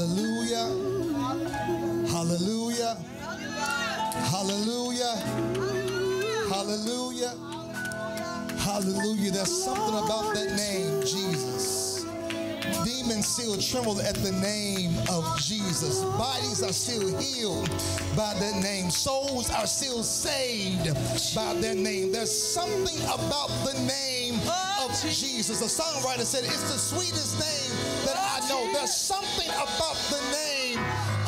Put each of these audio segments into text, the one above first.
Hallelujah. Hallelujah. Hallelujah. Hallelujah. Hallelujah. There's something about that name, Jesus. Demons still tremble at the name of Jesus. Bodies are still healed by that name. Souls are still saved by that name. There's something about the name of oh, Jesus. The songwriter said, It's the sweetest name that I know. There's something about the name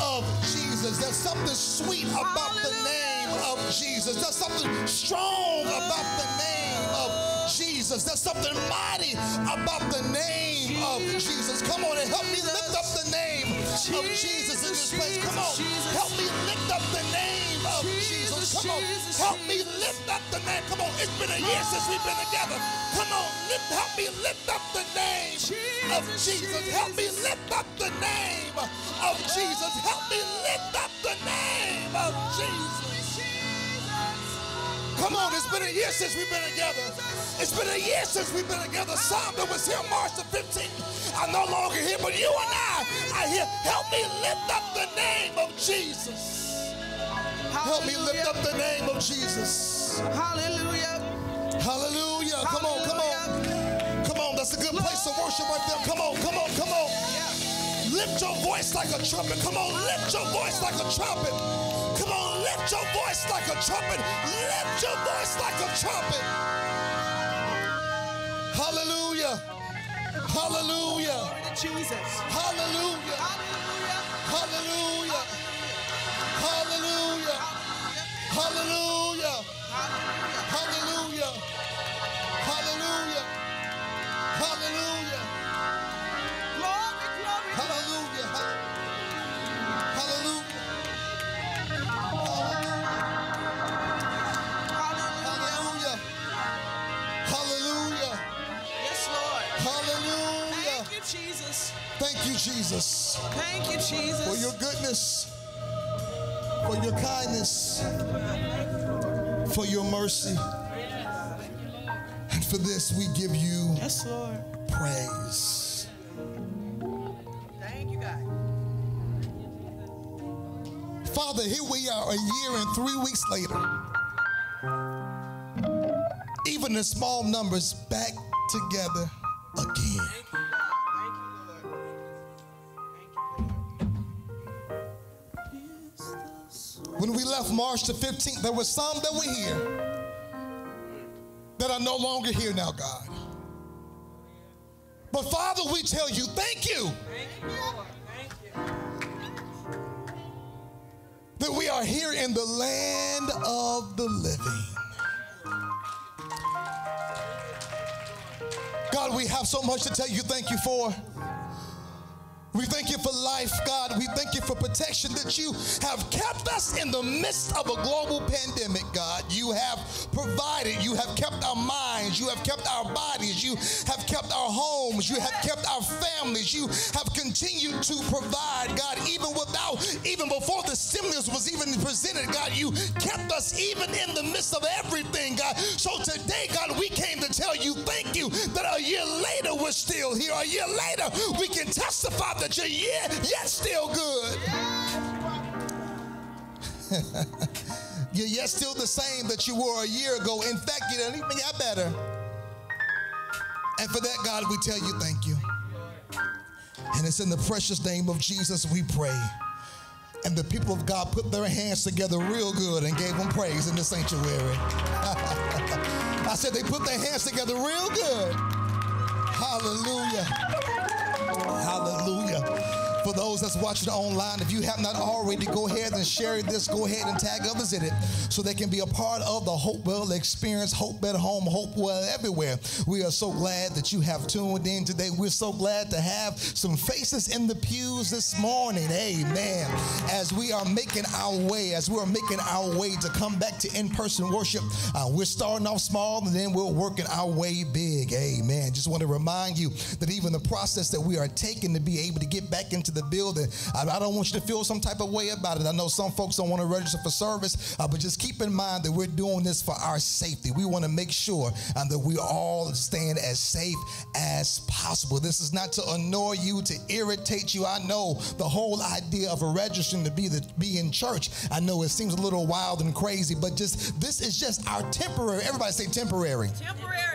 of Jesus. There's something sweet about the name of Jesus. There's something strong about the name of Jesus. There's something mighty about the name of Jesus. Come on and help me lift up the name of Jesus in this place. Come on. Help me lift up the name Jesus. Come on. Help me lift up the name. Come on. It's been a year since we've been together. Come on. Lift, help me lift up the name of Jesus. Help me lift up the name of Jesus. Help me lift up the name of Jesus. Come on, it's been a year since we've been together. It's been a year since we've been together. Sam that was here March the 15th. I'm no longer here, but you and I are here. Help me lift up the name of Jesus. Help me lift up the name of Jesus. Hallelujah. Hallelujah. Come on, come on. Come on, that's a good place to worship right there. Come on, come on, come on. Lift your voice like a trumpet. Come on, lift your voice like a trumpet. Come on, lift your voice like a trumpet. Lift your voice like a trumpet. Hallelujah. Hallelujah. Jesus. Hallelujah. Hallelujah. Hallelujah. Hallelujah. Hallelujah. Hallelujah. Hallelujah. Hallelujah. Glory, glory, Hallelujah. Hallelujah. Hallelujah. Hallelujah. Hallelujah. Yes, Lord. Hallelujah. Thank you, Jesus. Thank you, Jesus, Thank you, Jesus. for your goodness, for your kindness, for your mercy. And for this, we give you yes, Lord. praise. Thank you, God. Father, here we are a year and three weeks later. Even the small numbers back together again. When we left March the 15th, there were some that were here that are no longer here now, God. But Father, we tell you, thank you that we are here in the land of the living. God, we have so much to tell you thank you for. We thank you for life, God. We thank you for protection that you have kept us in the midst of a global pandemic, God. You have provided, you have kept our minds, you have kept our bodies, you have kept our homes, you have kept our families, you have continued to provide, God, even without, even before the stimulus was even presented, God. You kept us even in the midst of everything, God. So today, God, we came to tell you thank you that a year later we're still here. A year later, we can testify that you're yet, yet still good. you're yet still the same that you were a year ago. In fact, you even get better. And for that, God, we tell you thank you. And it's in the precious name of Jesus we pray. And the people of God put their hands together real good and gave them praise in the sanctuary. I said they put their hands together real good. Hallelujah. Hallelujah. For those that's watching online, if you have not already, go ahead and share this. Go ahead and tag others in it so they can be a part of the Hopewell experience, Hope at Home, Hopewell everywhere. We are so glad that you have tuned in today. We're so glad to have some faces in the pews this morning. Amen. As we are making our way, as we are making our way to come back to in person worship, uh, we're starting off small and then we're working our way big. Amen. Just want to remind you that even the process that we are taking to be able to get back into the building. I, I don't want you to feel some type of way about it. I know some folks don't want to register for service, uh, but just keep in mind that we're doing this for our safety. We want to make sure um, that we all stand as safe as possible. This is not to annoy you, to irritate you. I know the whole idea of a registering to be the be in church. I know it seems a little wild and crazy, but just this is just our temporary. Everybody say temporary. Temporary.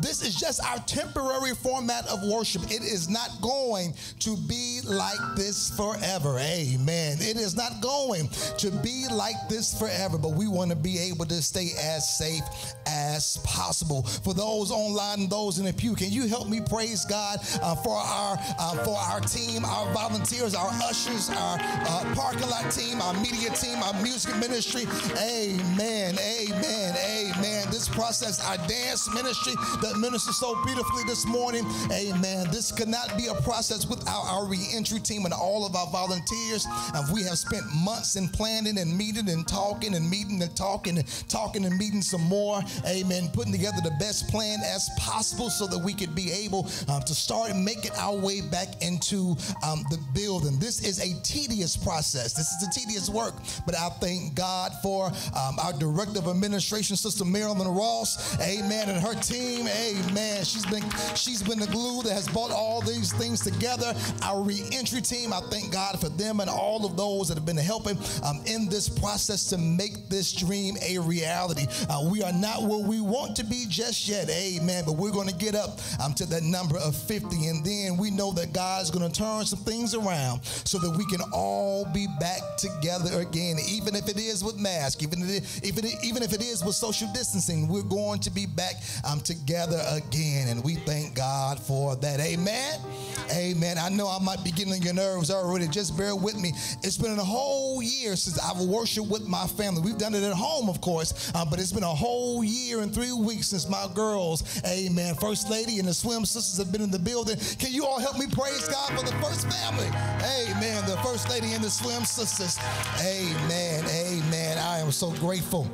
This is just our temporary format of worship. It is not going to be like this forever. Amen. It is not going to be like this forever, but we want to be able to stay as safe as possible. For those online and those in the pew, can you help me praise God uh, for our uh, for our team, our volunteers, our ushers, our uh, parking lot team, our media team, our music ministry. Amen. Amen. Amen. This process, our dance ministry that ministers so beautifully this morning. Amen. This could not be a process without our reentry team and all of our volunteers. And we have spent months in planning and meeting and talking and meeting and talking and talking and meeting some more. Amen. Putting together the best plan as possible so that we could be able um, to start making our way back into um, the building. This is a tedious process. This is a tedious work, but I thank God for um, our director of administration, Sister Marilyn Ross. Amen. And her team. Amen. She's been she's been the glue that has brought all these things together. Our reentry team. I thank God for them and all of those that have been helping um, in this process to make this dream a reality. Uh, we are not where we want to be just yet. Amen. But we're going to get up um, to that number of 50, and then we know that God's going to turn some things around so that we can all be back together again, even if it is with masks, even if it, even if it is with social distancing. We're going to be back um, together again, and we thank God for that. Amen. Amen. I know I might be getting on your nerves already. Just bear with me. It's been a whole year since I've worshiped with my family. We've done it at home, of course, uh, but it's been a whole year and three weeks since my girls, amen, First Lady and the Swim Sisters have been in the building. Can you all help me praise God for the first family? Amen. The First Lady and the Swim Sisters. Amen. Amen. I am so grateful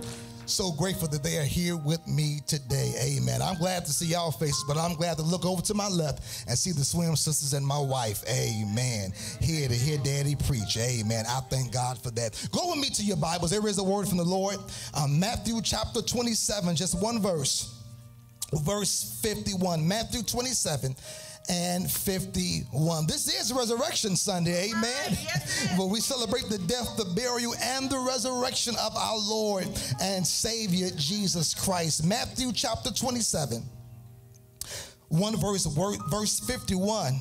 so grateful that they are here with me today. Amen. I'm glad to see y'all faces, but I'm glad to look over to my left and see the swim sisters and my wife. Amen. Here to hear daddy preach. Amen. I thank God for that. Go with me to your Bibles. There is a word from the Lord. Um, Matthew chapter 27, just one verse. Verse 51. Matthew 27 and 51. This is Resurrection Sunday, amen. Yes, Where we celebrate the death, the burial, and the resurrection of our Lord and Savior Jesus Christ. Matthew chapter 27, one verse, verse 51.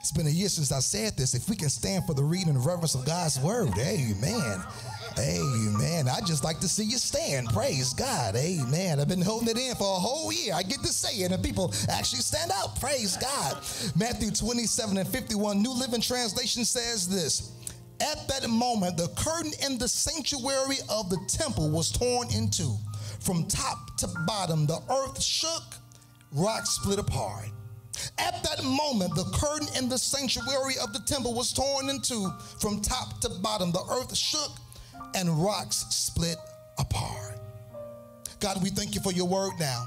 It's been a year since I said this. If we can stand for the reading and reverence of God's word, amen. Amen. I just like to see you stand. Praise God. Amen. I've been holding it in for a whole year. I get to say it, and people actually stand up. Praise God. Matthew 27 and 51, New Living Translation says this. At that moment, the curtain in the sanctuary of the temple was torn in two. From top to bottom, the earth shook, rocks split apart. At that moment, the curtain in the sanctuary of the temple was torn in two. From top to bottom, the earth shook, and rocks split apart. God, we thank you for your word now.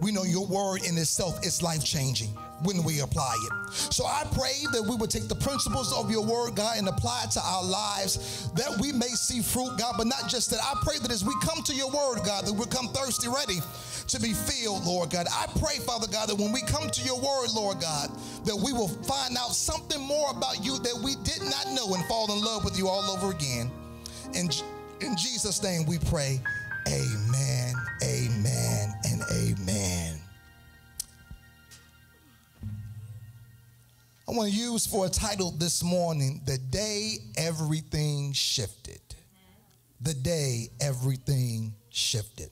We know your word in itself is life changing when we apply it. So I pray that we would take the principles of your word, God, and apply it to our lives that we may see fruit, God, but not just that. I pray that as we come to your word, God, that we come thirsty, ready to be filled, Lord God. I pray, Father God, that when we come to your word, Lord God, that we will find out something more about you that we did not know and fall in love with you all over again. In, in Jesus' name we pray. Amen, amen, and amen. I want to use for a title this morning The Day Everything Shifted. The Day Everything Shifted.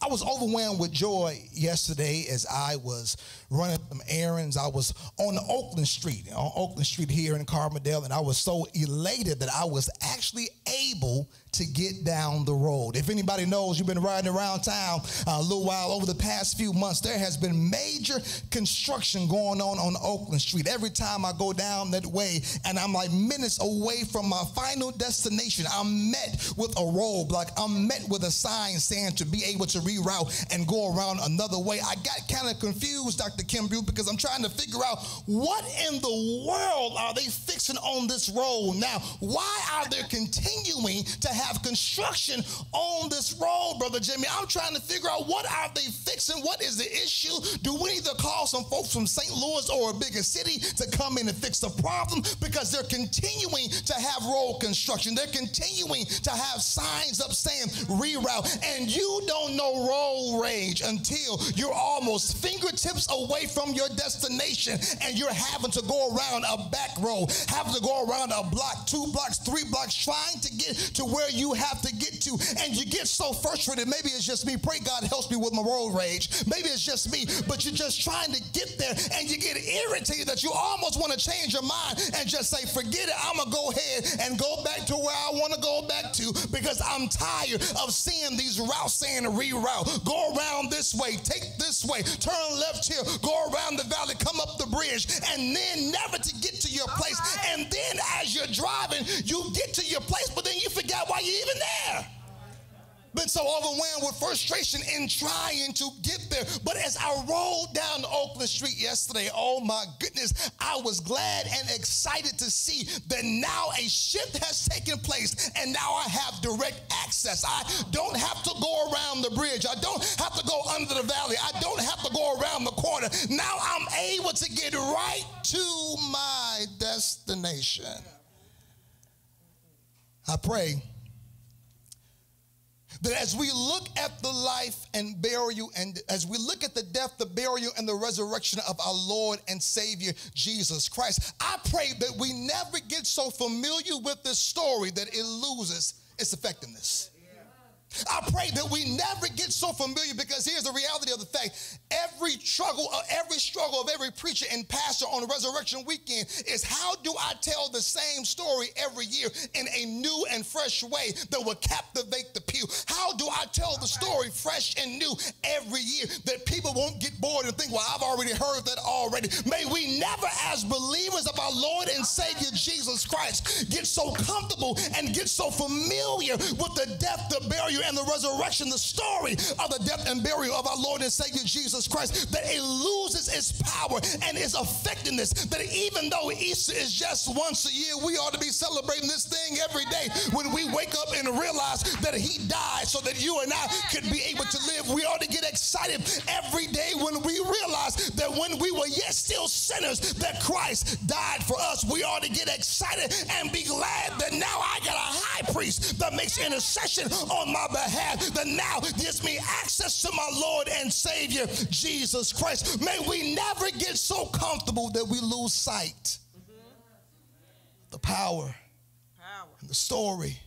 I was overwhelmed with joy yesterday as I was running some errands. I was on Oakland Street, on Oakland Street here in Carbondale, and I was so elated that I was actually able to get down the road. If anybody knows, you've been riding around town uh, a little while over the past few months, there has been major construction going on on Oakland Street. Every time I go down that way and I'm like minutes away from my final destination, I'm met with a roadblock. I'm met with a sign saying to be able to reroute and go around another way. I got kind of confused, Dr. Kimbrough, because I'm trying to figure out what in the world are they fixing on this road now? Why are they continuing to have construction on this road, Brother Jimmy? I'm trying to figure out what are they fixing? What is the issue? Do we need to call some folks from St. Louis or a bigger city to come in and fix the problem? Because they're continuing to have road construction. They're continuing to have signs up saying reroute. And you don't know road rage until you're almost fingertips away from your destination and you're having to go around a back road, having to go around a block, two blocks, three blocks, trying to get to where you have to get to. And you get so frustrated. Maybe it's just me. Pray God helps me with my road rage. Maybe it's just me, but you're just trying to get there and you get irritated that you almost want to change your mind and just say, forget it. I'm going to go ahead and go back to where I want to go back to because I'm tired of seeing these routes saying reroute. Go around this way, take this way, turn left here, go around the valley, come up the bridge, and then never to get to your place. And then as you're driving, you get to your place, but then you forget why you're even there been so overwhelmed with frustration in trying to get there. But as I rolled down Oakland Street yesterday, oh my goodness, I was glad and excited to see that now a shift has taken place and now I have direct access. I don't have to go around the bridge. I don't have to go under the valley. I don't have to go around the corner. Now I'm able to get right to my destination. I pray that as we look at the life and burial, and as we look at the death, the burial, and the resurrection of our Lord and Savior Jesus Christ, I pray that we never get so familiar with this story that it loses its effectiveness. I pray that we never get so familiar because here's the reality of the fact. Every struggle, uh, every struggle of every preacher and pastor on resurrection weekend is how do I tell the same story every year in a new and fresh way that will captivate the pew? How do I tell the story fresh and new every year that people won't get bored and think, well, I've already heard that already. May we never, as believers of our Lord and Savior Jesus Christ, get so comfortable and get so familiar with the death, the burial, and the resurrection, the story of the death and burial of our Lord and Savior Jesus Christ, that it loses its power and its effectiveness. That even though Easter is just once a year, we ought to be celebrating this thing every day when we wake up and realize that He died so that you and I could be able to live. We ought to get excited every day when we realize that when we were yet still sinners, that Christ died for us. We ought to get excited and be glad that now I got a high priest that makes intercession on my behalf, that now gives me access to my Lord and Savior, Jesus Christ. May we never get so comfortable that we lose sight. The power, Power. and the story, Thank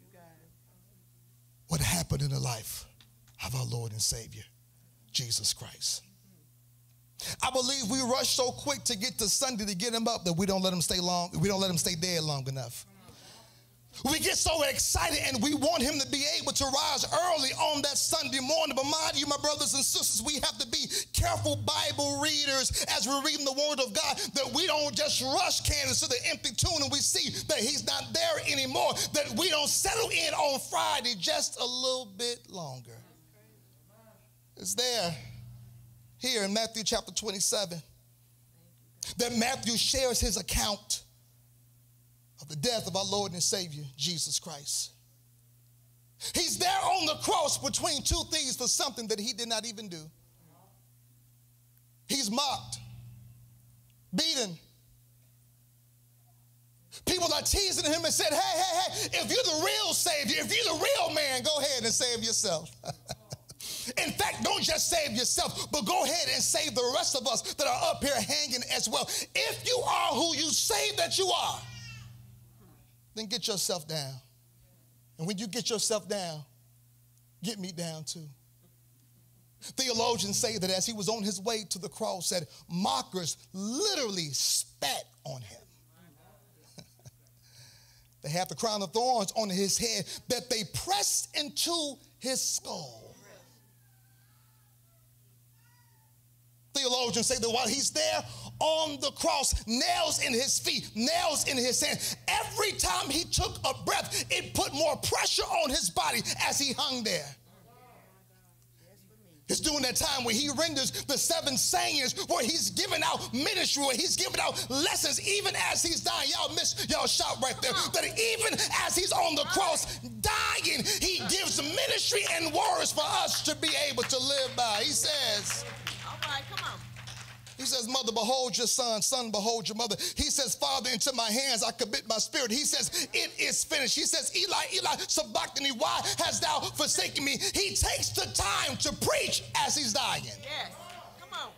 you, God. what happened in the life of our Lord and Savior, Jesus Christ. I believe we rush so quick to get to Sunday to get him up that we don't let him stay long, we don't let him stay dead long enough. We get so excited and we want him to be able to rise early on that Sunday morning. But mind you, my brothers and sisters, we have to be careful Bible readers as we're reading the Word of God that we don't just rush Candace to the empty tomb and we see that he's not there anymore, that we don't settle in on Friday just a little bit longer. It's there, here in Matthew chapter 27, that Matthew shares his account of the death of our Lord and Savior, Jesus Christ. He's there on the cross between two thieves for something that he did not even do. He's mocked, beaten. People are teasing him and said, hey, hey, hey, if you're the real Savior, if you're the real man, go ahead and save yourself. In fact, don't just save yourself, but go ahead and save the rest of us that are up here hanging as well. If you are who you say that you are, then get yourself down. And when you get yourself down, get me down too. Theologians say that as he was on his way to the cross, that mockers literally spat on him. they have the crown of thorns on his head that they pressed into his skull. Theologians say that while he's there on the cross, nails in his feet, nails in his hands. every time he took a breath, it put more pressure on his body as he hung there. It's during that time where he renders the seven sayings, where he's giving out ministry, where he's giving out lessons, even as he's dying. Y'all miss, y'all shout right there. That even as he's on the cross dying, he gives ministry and words for us to be able to live by. He says, All right, come on. He says, Mother, behold your son. Son, behold your mother. He says, Father, into my hands I commit my spirit. He says, It is finished. He says, Eli, Eli, sabachthani, why hast thou forsaken me? He takes the time to preach as he's dying. Yes. Come on.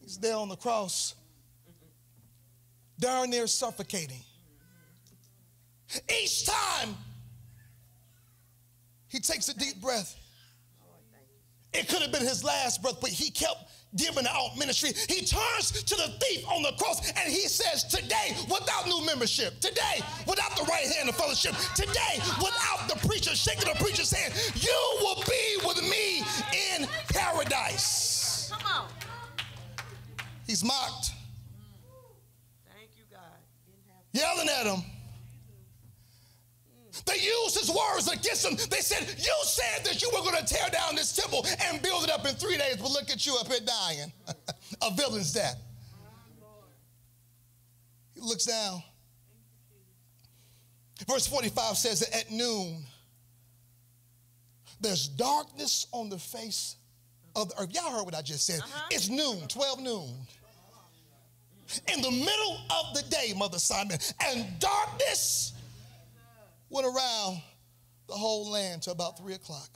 He's there on the cross, down there suffocating. Each time he takes a deep breath. Lord, thank you. It could have been his last breath, but he kept giving out ministry. He turns to the thief on the cross and he says, Today, without new membership, today, without the right hand of fellowship, today, without the preacher shaking the preacher's hand, you will be with me in paradise. Come on. He's mocked, Thank you, God. Yelling at him. They used his words against him. They said, You said that you were going to tear down this temple and build it up in three days, but look at you up here dying. a villain's death. He looks down. Verse 45 says that at noon, there's darkness on the face of the earth. Y'all heard what I just said. Uh-huh. It's noon, 12 noon. In the middle of the day, Mother Simon, and darkness went around the whole land till about three o'clock.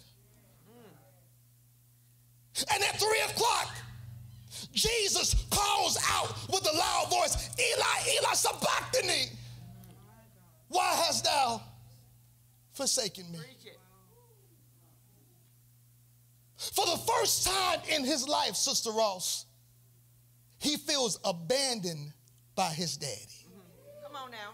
And at three o'clock, Jesus calls out with a loud voice, Eli, Eli, sabachthani. Why hast thou forsaken me? For the first time in his life, Sister Ross, he feels abandoned by his daddy. Mm-hmm. Come on now.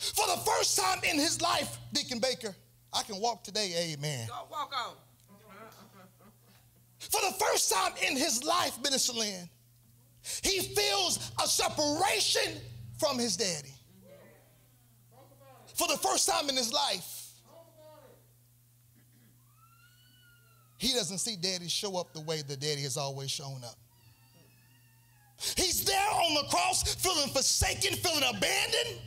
For the first time in his life, Deacon Baker, I can walk today, amen. Go walk on. For the first time in his life, Minister Lynn, he feels a separation from his daddy. For the first time in his life, he doesn't see daddy show up the way the daddy has always shown up. He's there on the cross, feeling forsaken, feeling abandoned.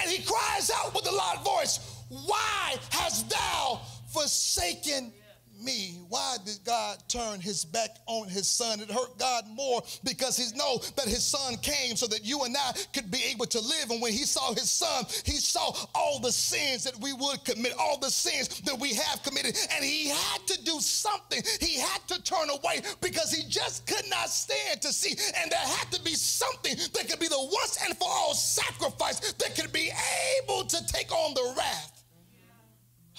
And he cries out with a loud voice, Why hast thou forsaken me? Why did God turn his back on his son? It hurt God more because he know that his son came so that you and I could be able to live. And when he saw his son, he saw all the sins that we would commit, all the sins that we have committed. And he had to do something. He had to turn away because he just could not stand to see. And there had to be something that could be the once and for all sacrifice that could be able to take on the wrath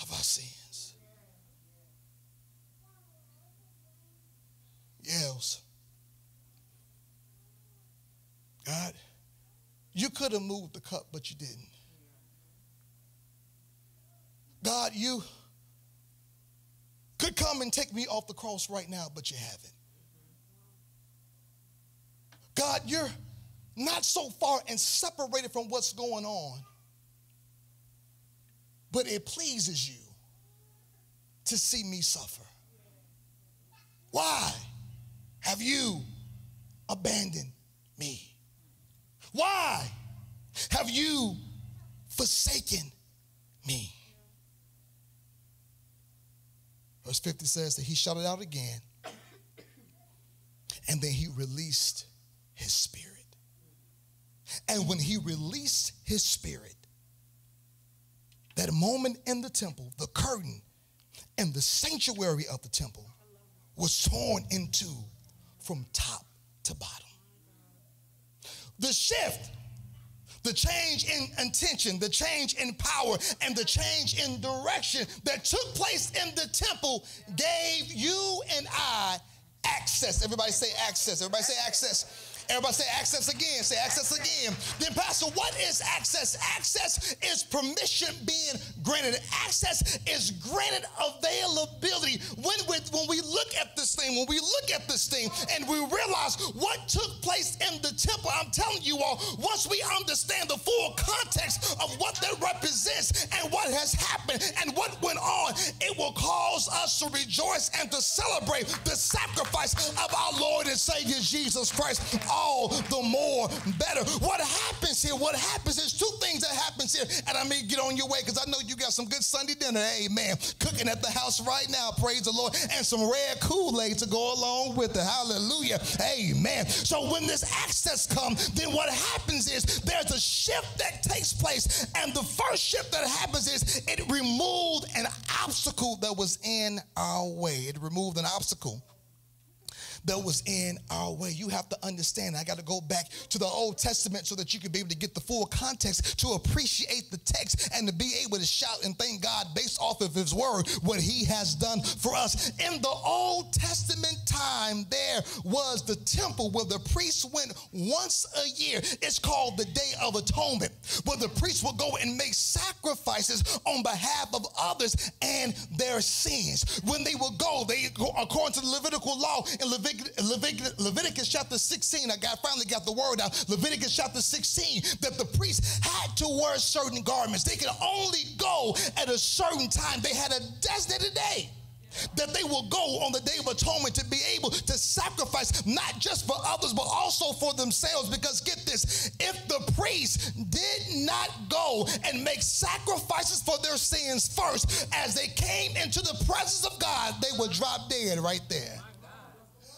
of our sins. Yells. God, you could have moved the cup, but you didn't. God, you could come and take me off the cross right now, but you haven't. God, you're not so far and separated from what's going on, but it pleases you to see me suffer. Why have you abandoned me? Why have you forsaken me? Verse 50 says that he shouted out again, and then he released his spirit. And when he released his spirit, that moment in the temple, the curtain and the sanctuary of the temple was torn in two from top to bottom. The shift, the change in intention, the change in power, and the change in direction that took place in the temple gave you and I access. Everybody say access. Everybody say access. Everybody say access again. Say access again. Then, Pastor, what is access? Access is permission being granted. Access is granted availability. When we, when we look at this thing, when we look at this thing and we realize what took place in the temple, I'm telling you all, once we understand the full context of what that represents and what has happened and what went on, it will cause us to rejoice and to celebrate the sacrifice of our Lord and Savior Jesus Christ all the more better. What happens here? What happens is two things that happens here, and I may get on your way because I know you got some good Sunday dinner, amen, cooking at the house right now, praise the Lord, and some red Kool-Aid to go along with it, hallelujah, amen. So when this access comes, then what happens is there's a shift that takes place, and the first shift that happens is it removed an obstacle that was in our way. It removed an obstacle that was in our way. You have to understand. I got to go back to the Old Testament so that you can be able to get the full context to appreciate the text and to be able to shout and thank God based off of His word what He has done for us. In the Old Testament time, there was the temple where the priests went once a year. It's called the Day of Atonement, where the priests would go and make sacrifices on behalf of others and their sins. When they would go, they according to the Levitical law in Leviticus Leviticus, Leviticus chapter 16, I got, finally got the word out. Leviticus chapter 16, that the priests had to wear certain garments. They could only go at a certain time. They had a designated day that they will go on the Day of Atonement to be able to sacrifice not just for others, but also for themselves. Because get this if the priests did not go and make sacrifices for their sins first, as they came into the presence of God, they would drop dead right there.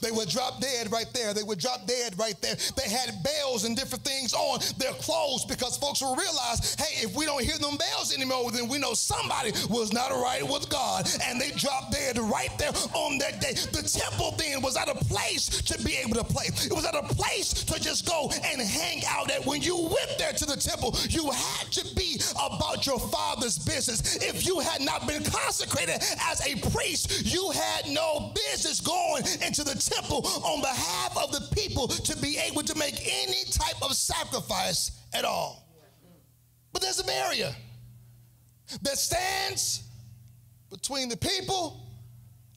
They would drop dead right there. They would drop dead right there. They had bells and different things on their clothes because folks will realize, hey, if we don't hear them bells anymore, then we know somebody was not right with God. And they dropped dead right there on that day. The temple then was at a place to be able to play. It was at a place to just go and hang out at. When you went there to the temple, you had to be about your father's business. If you had not been consecrated as a priest, you had no business going into the temple on behalf of the people to be able to make any type of sacrifice at all. But there's a barrier that stands between the people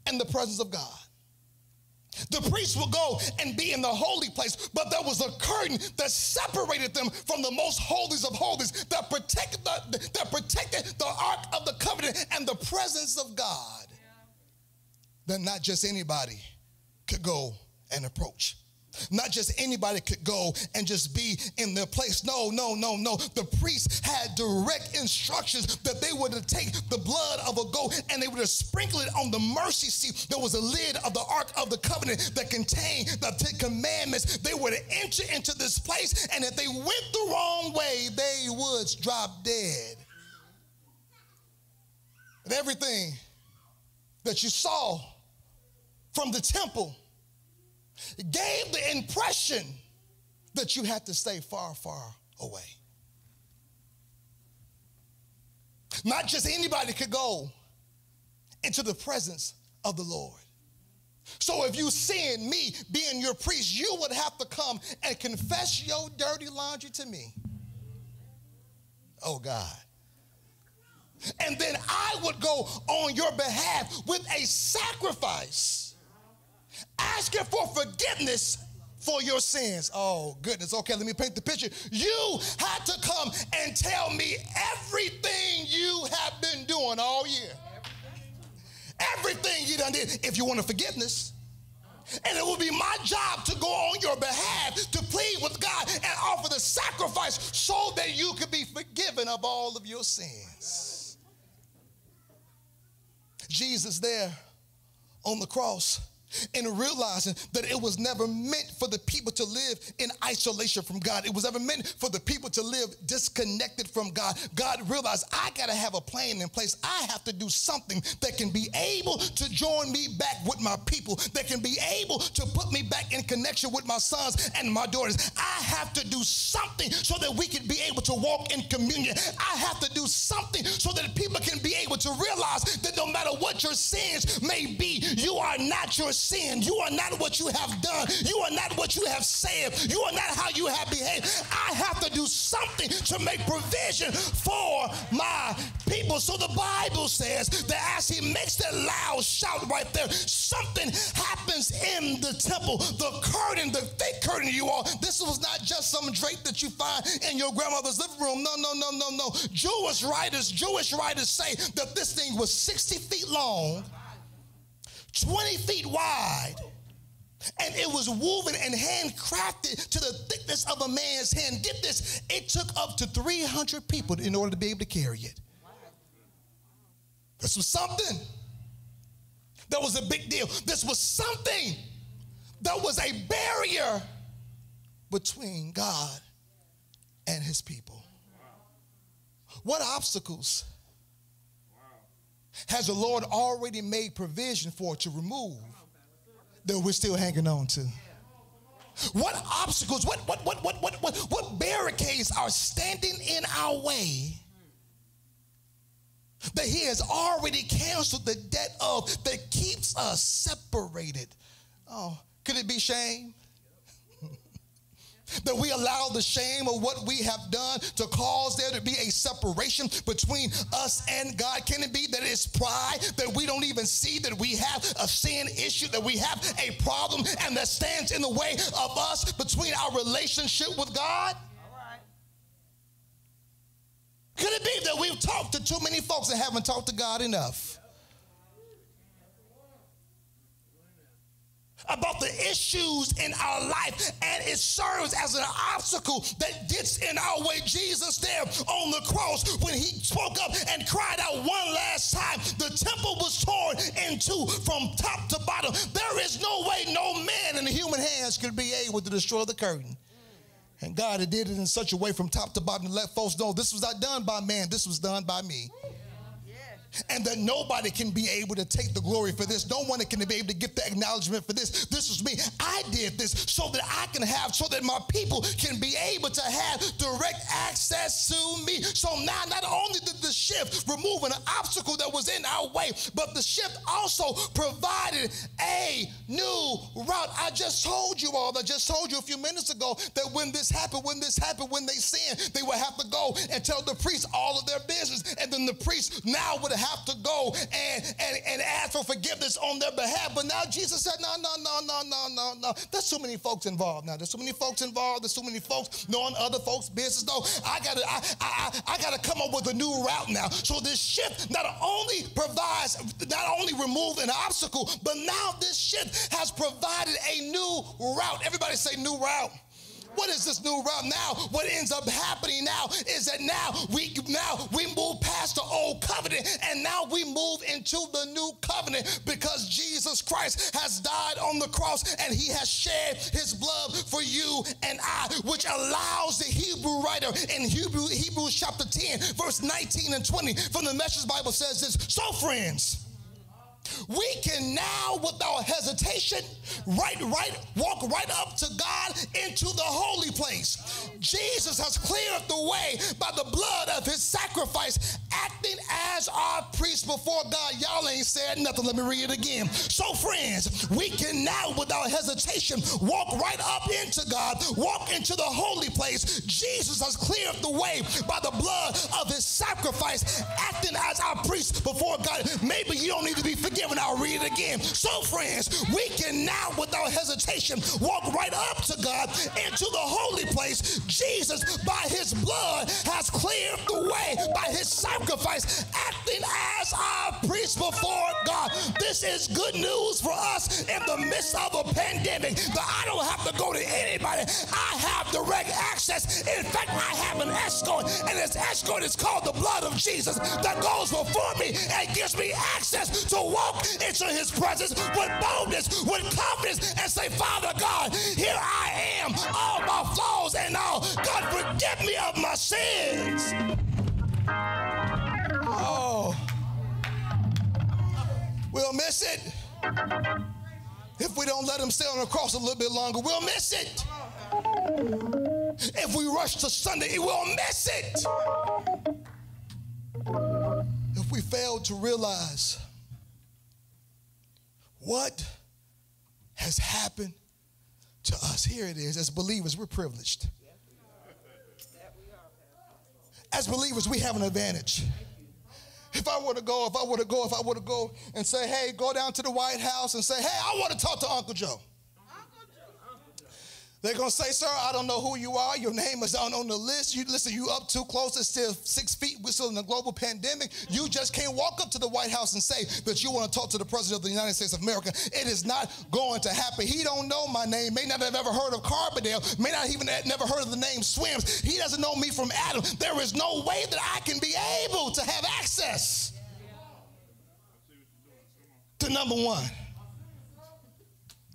and the presence of God. The priests would go and be in the holy place, but there was a curtain that separated them from the most holies of holies that protected the, that protected the ark of the covenant and the presence of God. That not just anybody could go and approach. Not just anybody could go and just be in their place. No, no, no, no. The priests had direct instructions that they were to take the blood of a goat and they were to sprinkle it on the mercy seat. There was a lid of the Ark of the Covenant that contained the Ten Commandments. They were to enter into this place, and if they went the wrong way, they would drop dead. And everything that you saw from the temple gave the impression that you had to stay far, far away. Not just anybody could go into the presence of the Lord. So if you sin me being your priest, you would have to come and confess your dirty laundry to me. Oh God. And then I would go on your behalf with a sacrifice asking for forgiveness for your sins. Oh, goodness. Okay, let me paint the picture. You had to come and tell me everything you have been doing all year. Everything you done did. If you want a forgiveness, and it will be my job to go on your behalf to plead with God and offer the sacrifice so that you could be forgiven of all of your sins. Jesus there on the cross and realizing that it was never meant for the people to live in isolation from God. It was never meant for the people to live disconnected from God. God realized I got to have a plan in place. I have to do something that can be able to join me back with my people, that can be able to put me back in connection with my sons and my daughters. I have to do something so that we can be able to walk in communion. I have to do something so that people can be able to realize that no matter what your sins may be, you are not your sin. You are not what you have done. You are not what you have said. You are not how you have behaved. I have to do something to make provision for my people. So the Bible says that as he makes that loud shout right there, something happens in the temple. The curtain, the thick curtain, you all, this was not just some drape that you find in your grandmother's living room. No, no, no, no, no. Jewish writers, Jewish writers say that this thing was 60 feet long, 20 feet wide, and it was woven and handcrafted to the thickness of a man's hand. Get this, it took up to 300 people in order to be able to carry it. This was something. That was a big deal. This was something that was a barrier between God and his people. What obstacles has the Lord already made provision for to remove that we're still hanging on to? What obstacles, what, what, what, what, what, what, what barricades are standing in our way that he has already canceled the debt of that keeps us separated? Oh, could it be shame? that we allow the shame of what we have done to cause there to be a separation between us and God? Can it be that it's pride that we don't even see that we have a sin issue, that we have a problem, and that stands in the way of us between our relationship with God? Could it be that we've talked to too many folks and haven't talked to God enough? About the issues in our life, and it serves as an obstacle that gets in our way. Jesus, there on the cross, when he spoke up and cried out one last time, the temple was torn in two from top to bottom. There is no way no man in human hands could be able to destroy the curtain. And God had did it in such a way from top to bottom to let folks know this was not done by man, this was done by me and that nobody can be able to take the glory for this. No one can be able to get the acknowledgement for this. This was me. I did this so that I can have, so that my people can be able to have direct access to me. So now, not only did the shift remove an obstacle that was in our way, but the shift also provided a new route. I just told you all, I just told you a few minutes ago that when this happened, when this happened, when they sinned, they would have to go and tell the priest all of their business. And then the priest now would have have to go and, and, and ask for forgiveness on their behalf. But now Jesus said, no, no, no, no, no, no, no. There's so many folks involved now. There's so many folks involved. There's so many folks knowing other folks' business. No, I gotta, I, I, I gotta come up with a new route now. So this shift not only provides, not only remove an obstacle, but now this shift has provided a new route. Everybody say new route. What is this new realm now? What ends up happening now is that now we now we move past the old covenant and now we move into the new covenant because Jesus Christ has died on the cross and he has shed his blood for you and I, which allows the Hebrew writer in Hebrew Hebrews chapter 10, verse 19 and 20 from the Message Bible says this. So friends, we can now without hesitation right right walk right up to god into the holy place. Jesus has cleared the way by the blood of his sacrifice acting as our priest before god. Y'all ain't said nothing. Let me read it again. So friends we can now without hesitation walk right up into god walk into the holy place. Jesus has cleared the way by the blood of his sacrifice acting as our priest before god. Maybe you don't need to be forgiven. I'll read it again. So, friends, we can now, without hesitation, walk right up to God into the holy place. Jesus, by his blood, has cleared the way by his sacrifice, acting as our priest before God. This is good news for us in the midst of a pandemic that I don't have to go to anybody. I have direct access. In fact, I have an escort, and this escort is called the blood of Jesus that goes before me and gives me access to walk walk into his presence with boldness, with confidence, and say, Father God, here I am, all my flaws and all. God, forgive me of my sins. Oh, we'll miss it. If we don't let him stay on the cross a little bit longer, we'll miss it. If we rush to Sunday, we'll miss it. If we fail to realize what has happened to us, here it is. As believers, we're privileged. As believers, we have an advantage. If I were to go, if I were to go, if I were to go and say, hey, go down to the White House and say, hey, I want to talk to Uncle Joe. They're gonna say, sir, I don't know who you are. Your name is on, on the list. You listen, you up too close, still six feet. We're still in a global pandemic. You just can't walk up to the White House and say that you want to talk to the President of the United States of America. It is not going to happen. He don't know my name, may not have ever heard of Carbondale, may not even have never heard of the name Swims. He doesn't know me from Adam. There is no way that I can be able to have access to number one.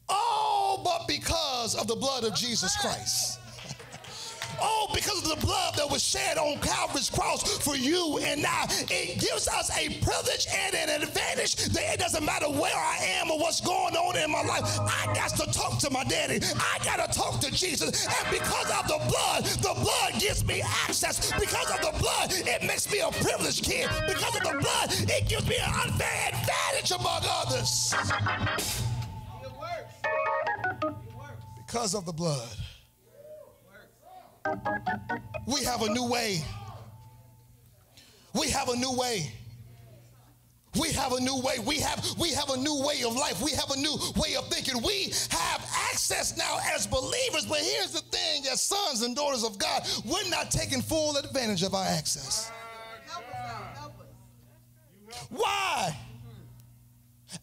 Oh, but because of the blood of Jesus Christ. Oh, because of the blood that was shed on Calvary's cross for you and I, it gives us a privilege and an advantage that it doesn't matter where I am or what's going on in my life. I got to talk to my daddy. I got to talk to Jesus. And because of the blood, the blood gives me access. Because of the blood, it makes me a privileged kid. Because of the blood, it gives me an unfair advantage among others. Because of the blood. We have a new way. We have a new way. We have a new way. We have we have a new way of life. We have a new way of thinking. We have access now as believers. But here's the thing, as sons and daughters of God, we're not taking full advantage of our access. Why?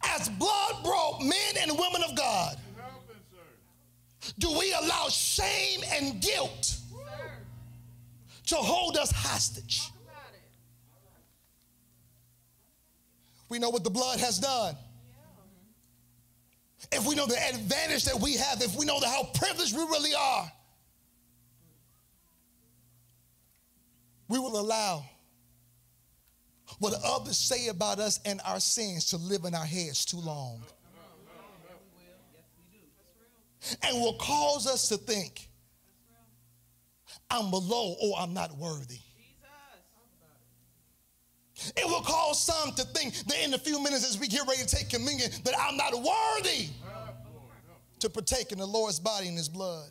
As blood brought men and women of God, do we allow shame and guilt to hold us hostage? We know what the blood has done. If we know the advantage that we have, if we know how privileged we really are, we will allow what others say about us and our sins to live in our heads too long. And will cause us to think, I'm below or I'm not worthy. It will cause some to think that in a few minutes as we get ready to take communion that I'm not worthy to partake in the Lord's body and his blood.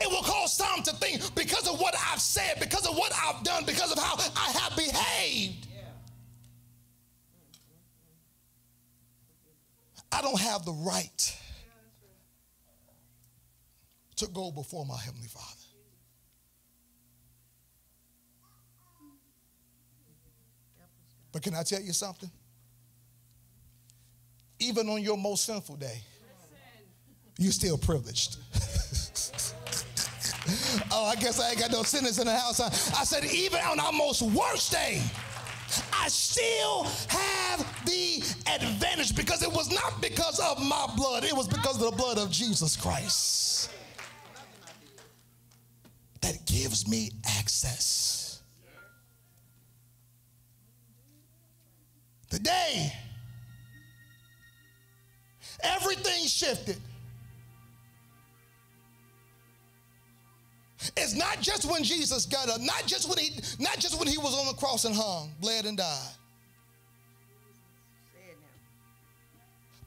It will cause some to think because of what I've said, because of what I've done, because of how I have behaved. I don't have the right to go before my Heavenly Father. But can I tell you something? Even on your most sinful day, you're still privileged. oh, I guess I ain't got no sinners in the house. I, said, even on our most worst day, I still have the advantage because it was not because of my blood, it was because of the blood of Jesus Christ that gives me access. Today, everything shifted. It's not just when Jesus got up, not just when he, not just when he was on the cross and hung, bled and died.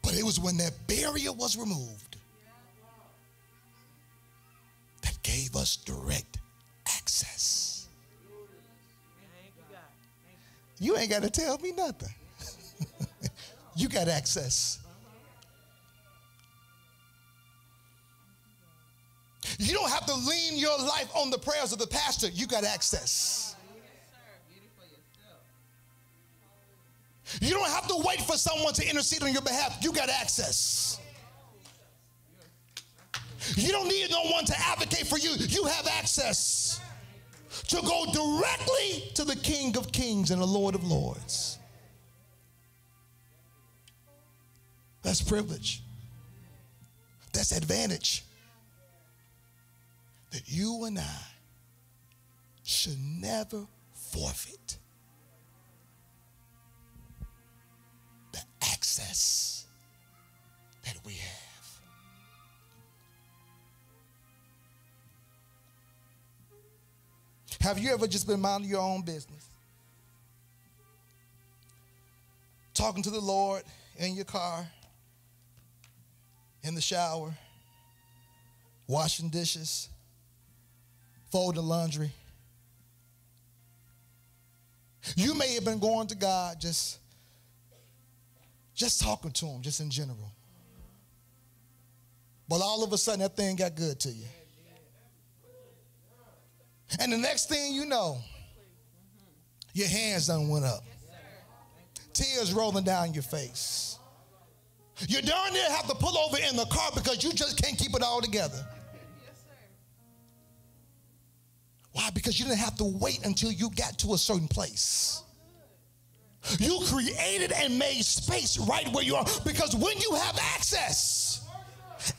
But it was when that barrier was removed that gave us direct access. You ain't got to tell me nothing. you got access. You don't have to lean your life on the prayers of the pastor. You got access. You don't have to wait for someone to intercede on your behalf. You got access. You don't need no one to advocate for you. You have access to go directly to the King of Kings and the Lord of Lords. That's privilege. That's advantage that you and I should never forfeit the access that we have. Have you ever just been minding your own business? Talking to the Lord in your car, in the shower, washing dishes, folding laundry. You may have been going to God just, just talking to him, just in general. But all of a sudden that thing got good to you. And the next thing you know, your hands done went up. Tears rolling down your face. You darn near have to pull over in the car because you just can't keep it all together. Why? Because you didn't have to wait until you got to a certain place. You created and made space right where you are because when you have access,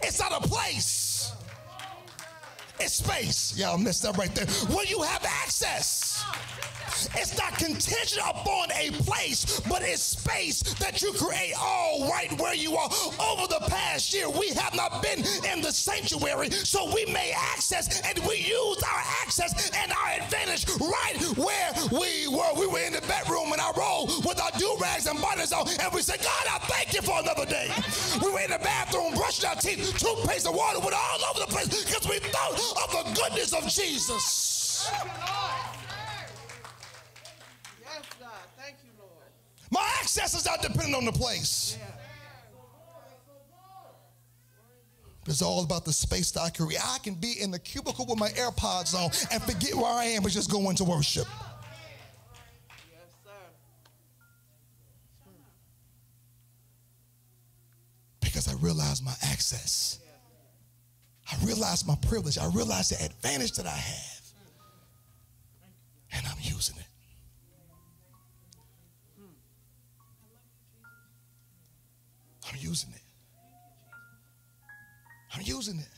it's not a place, it's space. Y'all messed up right there. When you have access, it's not contingent upon a place, but it's space that you create all right where you are. Over the past year, we have not been in the sanctuary, so we may access and we use our access and our advantage right where we were. We were in the bedroom in our roll with our do rags and buttons on, and we said, God, I thank you for another day. We were in the bathroom brushing our teeth, toothpaste and water went all over the place because of the goodness of Jesus. My access is not dependent on the place. It's all about the space that I create. I can be in the cubicle with my AirPods on and forget where I am, but just go into worship. Because I realize my access. I realize my privilege. I realize the advantage that I have. And I'm using it. I'm using it. I'm using it.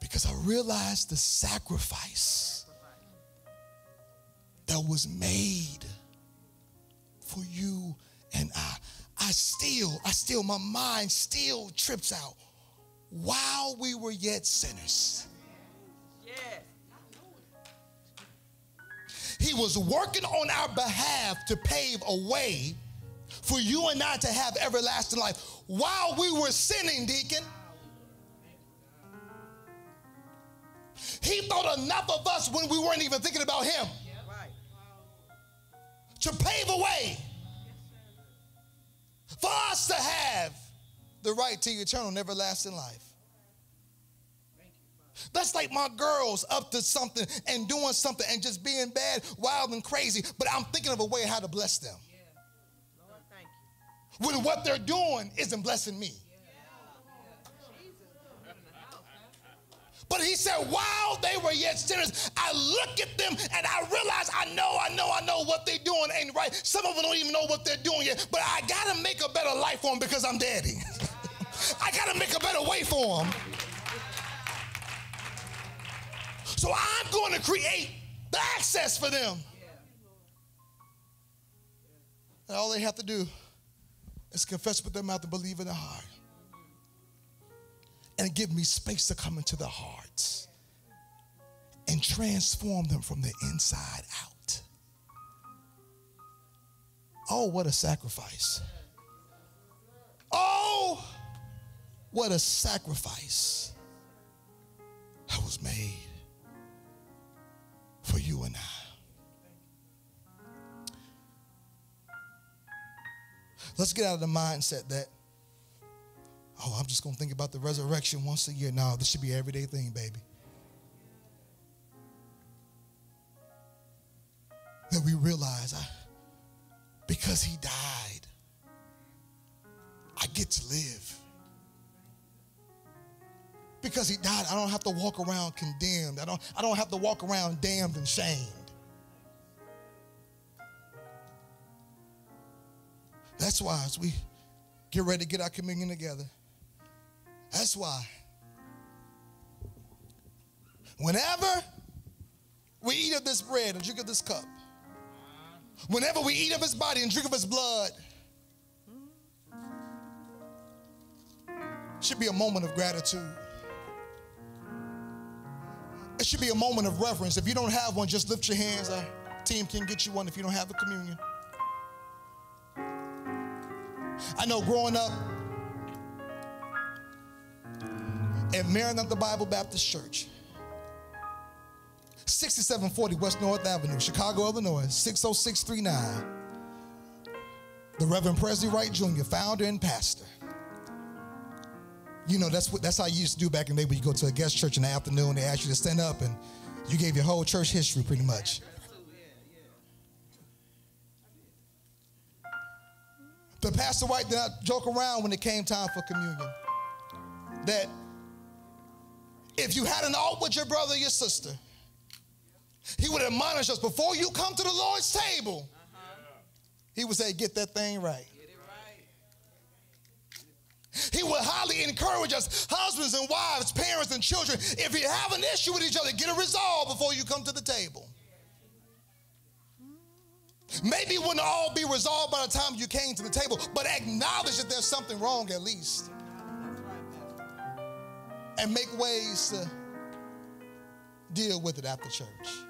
Because I realized the sacrifice that was made for you and I. I still, I still, my mind still trips out. While we were yet sinners. He was working on our behalf to pave a way for you and I to have everlasting life while we were sinning, deacon. He thought enough of us when we weren't even thinking about him to pave a way for us to have the right to eternal everlasting life. That's like my girls up to something and doing something and just being bad, wild, and crazy, but I'm thinking of a way how to bless them when what they're doing isn't blessing me. But he said, while they were yet sinners, I look at them and I realize I know, I know, I know what they're doing ain't right. Some of them don't even know what they're doing yet, but I gotta make a better life for them because I'm daddy. I gotta make a better way for them. So I'm going to create the access for them. And all they have to do is confess with their mouth and believe in their heart. And give me space to come into their hearts and transform them from the inside out. Oh, what a sacrifice. What a sacrifice that was made for you and I. Let's get out of the mindset that, oh, I'm just going to think about the resurrection once a year. No, this should be an everyday thing, baby. That we realize I, because he died, I get to live. Because he died, I don't have to walk around condemned. I don't, I don't have to walk around damned and shamed. That's why as we get ready to get our communion together, that's why whenever we eat of this bread and drink of this cup, whenever we eat of his body and drink of his blood, should be a moment of gratitude. It should be a moment of reverence. If you don't have one, just lift your hands. Our team can get you one if you don't have a communion. I know growing up at Maranatha Bible Baptist Church, 6740 West North Avenue, Chicago, Illinois, 60639. The Reverend Presley Wright Jr., founder and pastor. You know, that's what that's how you used to do back in the day when you go to a guest church in the afternoon, they ask you to stand up and you gave your whole church history pretty much. But Pastor Wright did not joke around when it came time for communion. That if you had an alt with your brother or your sister, he would admonish us before you come to the Lord's table. He would say, Get that thing right. He would highly encourage us, husbands and wives, parents and children, if you have an issue with each other, get a resolve before you come to the table. Maybe it wouldn't all be resolved by the time you came to the table, but acknowledge that there's something wrong at least. And make ways to deal with it after church.